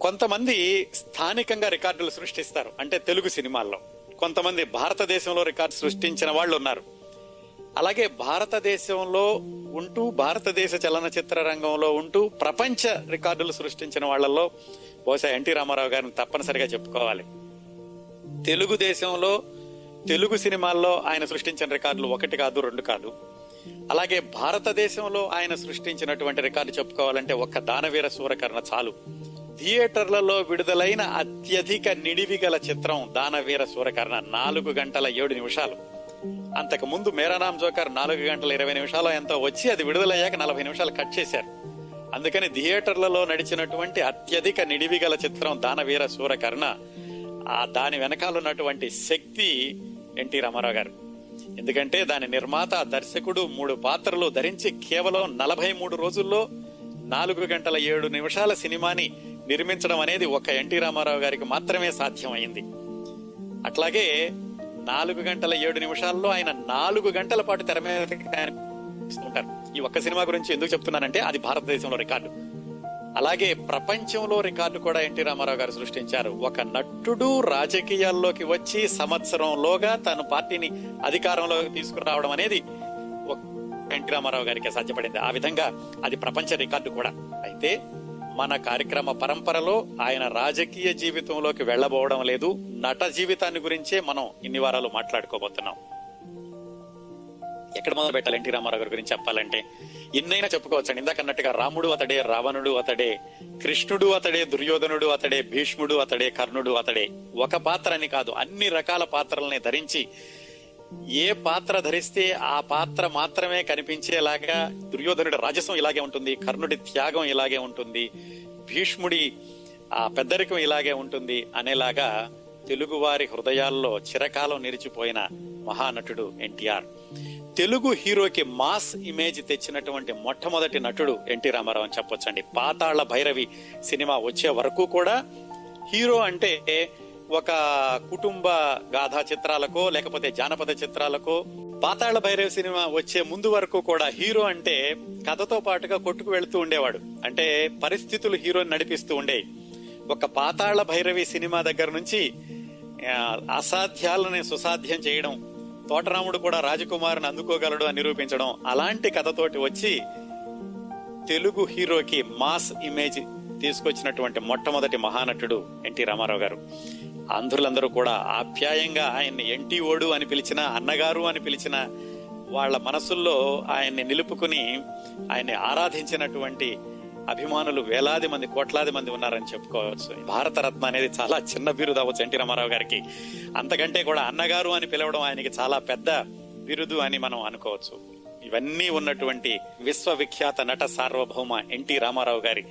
కొంతమంది స్థానికంగా రికార్డులు సృష్టిస్తారు. అంటే తెలుగు సినిమాల్లో. కొంతమంది భారతదేశంలో రికార్డు సృష్టించిన వాళ్ళు ఉన్నారు. అలాగే భారతదేశంలో ఉంటూ భారతదేశ చలనచిత్ర రంగంలో ఉంటూ ప్రపంచ రికార్డులు సృష్టించిన వాళ్ళల్లో బహుశా ఎన్టీ రామారావు గారిని తప్పనిసరిగా చెప్పుకోవాలి. తెలుగుదేశంలో తెలుగు సినిమాల్లో ఆయన సృష్టించిన రికార్డులు ఒకటి కాదు రెండు కాదు. అలాగే భారతదేశంలో ఆయన సృష్టించినటువంటి రికార్డు చెప్పుకోవాలంటే ఒక్క దానవీర సూరకర్ణ చాలు. థియేటర్లలో విడుదలైన అత్యధిక నిడివి గల చిత్రం దానవీర సూరకర్ణ నాలుగు గంటల ఏడు నిమిషాలు. అంతకు ముందు మేరానాం జోకర్ నాలుగు గంటల ఇరవై నిమిషాలు ఎంతో వచ్చి అది విడుదలయ్యాక నలభై నిమిషాలు కట్ చేశారు. అందుకని థియేటర్లలో నడిచినటువంటి అత్యధిక నిడివి గల చిత్రం దానవీర సూరకర్ణ ఆ దాని వెనకాల ఉన్నటువంటి శక్తి ఎన్టీ రామారావు గారు. ఎందుకంటే దాని నిర్మాత దర్శకుడు మూడు పాత్రలు ధరించి కేవలం నలభై మూడు రోజుల్లో నాలుగు గంటల ఏడు నిమిషాల సినిమాని నిర్మించడం అనేది ఒక ఎన్టీ రామారావు గారికి మాత్రమే సాధ్యమైంది. అట్లాగే నాలుగు గంటల ఏడు నిమిషాల్లో ఆయన నాలుగు గంటల పాటు తెర మీద ఉంటారు. ఈ ఒక్క సినిమా గురించి ఎందుకు చెప్తున్నానంటే అది భారతదేశంలో రికార్డు. అలాగే ప్రపంచంలో రికార్డు కూడా ఎన్టీ రామారావు గారు సృష్టించారు. ఒక నటుడు రాజకీయాల్లోకి వచ్చి సంవత్సరంలోగా తన పార్టీని అధికారంలోకి తీసుకురావడం అనేది ఎన్టీ రామారావు గారికి సాధ్యపడింది ఆ విధంగా అది ప్రపంచ రికార్డు కూడా. అయితే మన కార్యక్రమ పరంపరలో ఆయన రాజకీయ జీవితంలోకి వెళ్ళబోవడం లేదు. నట జీవితాన్ని గురించే మనం ఇన్ని వారాలు మాట్లాడుకోబోతున్నాం. ఎక్కడ మొదలు పెట్టాలి ఎన్టీ రామారావు గారి గురించి చెప్పాలంటే? ఎన్నైనా చెప్పుకోవచ్చండి. ఇందాక అన్నట్టుగా రాముడు అతడే రావణుడు అతడే కృష్ణుడు అతడే దుర్యోధనుడు అతడే భీష్ముడు అతడే కర్ణుడు అతడే. ఒక పాత్ర అని కాదు అన్ని రకాల పాత్రల్ని ధరించి ఏ పాత్ర ధరిస్తే ఆ పాత్ర మాత్రమే కనిపించేలాగా దుర్యోధనుడి రాజసం ఇలాగే ఉంటుంది కర్ణుడి త్యాగం ఇలాగే ఉంటుంది భీష్ముడి ఆ పెద్దరికం ఇలాగే ఉంటుంది అనేలాగా తెలుగువారి హృదయాల్లో చిరకాలం నిలిచిపోయిన మహానటుడు ఎన్టీఆర్. తెలుగు హీరోకి మాస్ ఇమేజ్ తెచ్చినటువంటి మొట్టమొదటి నటుడు ఎన్టీ రామారావు అని చెప్పొచ్చండి. పాతాళ భైరవి సినిమా వచ్చే వరకు కూడా హీరో అంటే ఒక కుటుంబ గాథా చిత్రాలకో లేకపోతే జానపద చిత్రాలకో పాతాళ భైరవి సినిమా వచ్చే ముందు వరకు కూడా హీరో అంటే కథతో పాటుగా కొట్టుకు వెళుతూ ఉండేవాడు. అంటే పరిస్థితులు హీరోని నడిపిస్తూ ఉండేవి. ఒక పాతాళ భైరవి సినిమా దగ్గర నుంచి అసాధ్యాలని సుసాధ్యం చేయడం తోటరాముడు కూడా రాజకుమారుని అందుకోగలడు అని నిరూపించడం అలాంటి కథతోటి వచ్చి తెలుగు హీరోకి మాస్ ఇమేజ్ తీసుకొచ్చినటువంటి మొట్టమొదటి మహానటుడు ఎన్టీ రామారావు గారు. ఆంధ్రులందరూ కూడా ఆప్యాయంగా ఆయన్ని ఎన్టీ ఓడు అని పిలిచిన అన్నగారు అని పిలిచిన వాళ్ళ మనసుల్లో ఆయన్ని నిలుపుకుని ఆయన్ని ఆరాధించినటువంటి అభిమానులు వేలాది మంది కోట్లాది మంది ఉన్నారని చెప్పుకోవచ్చు. భారతరత్న అనేది చాలా చిన్న బిరుదు అవ్వచ్చు ఎన్టీ రామారావు గారికి. అంతకంటే కూడా అన్నగారు అని పిలవడం ఆయనకి చాలా పెద్ద బిరుదు అని మనం అనుకోవచ్చు. ఇవన్నీ ఉన్నటువంటి విశ్వవిఖ్యాత నట సార్వభౌమ ఎన్టీ రామారావు గారి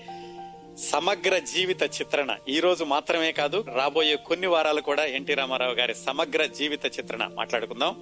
సమగ్ర జీవిత చిత్రణ. ఈ రోజు మాత్రమే కాదు రాబోయే కొన్ని వారాలు కూడా ఎన్టీ రామారావు గారి సమగ్ర జీవిత చిత్రణ మాట్లాడుకుందాం.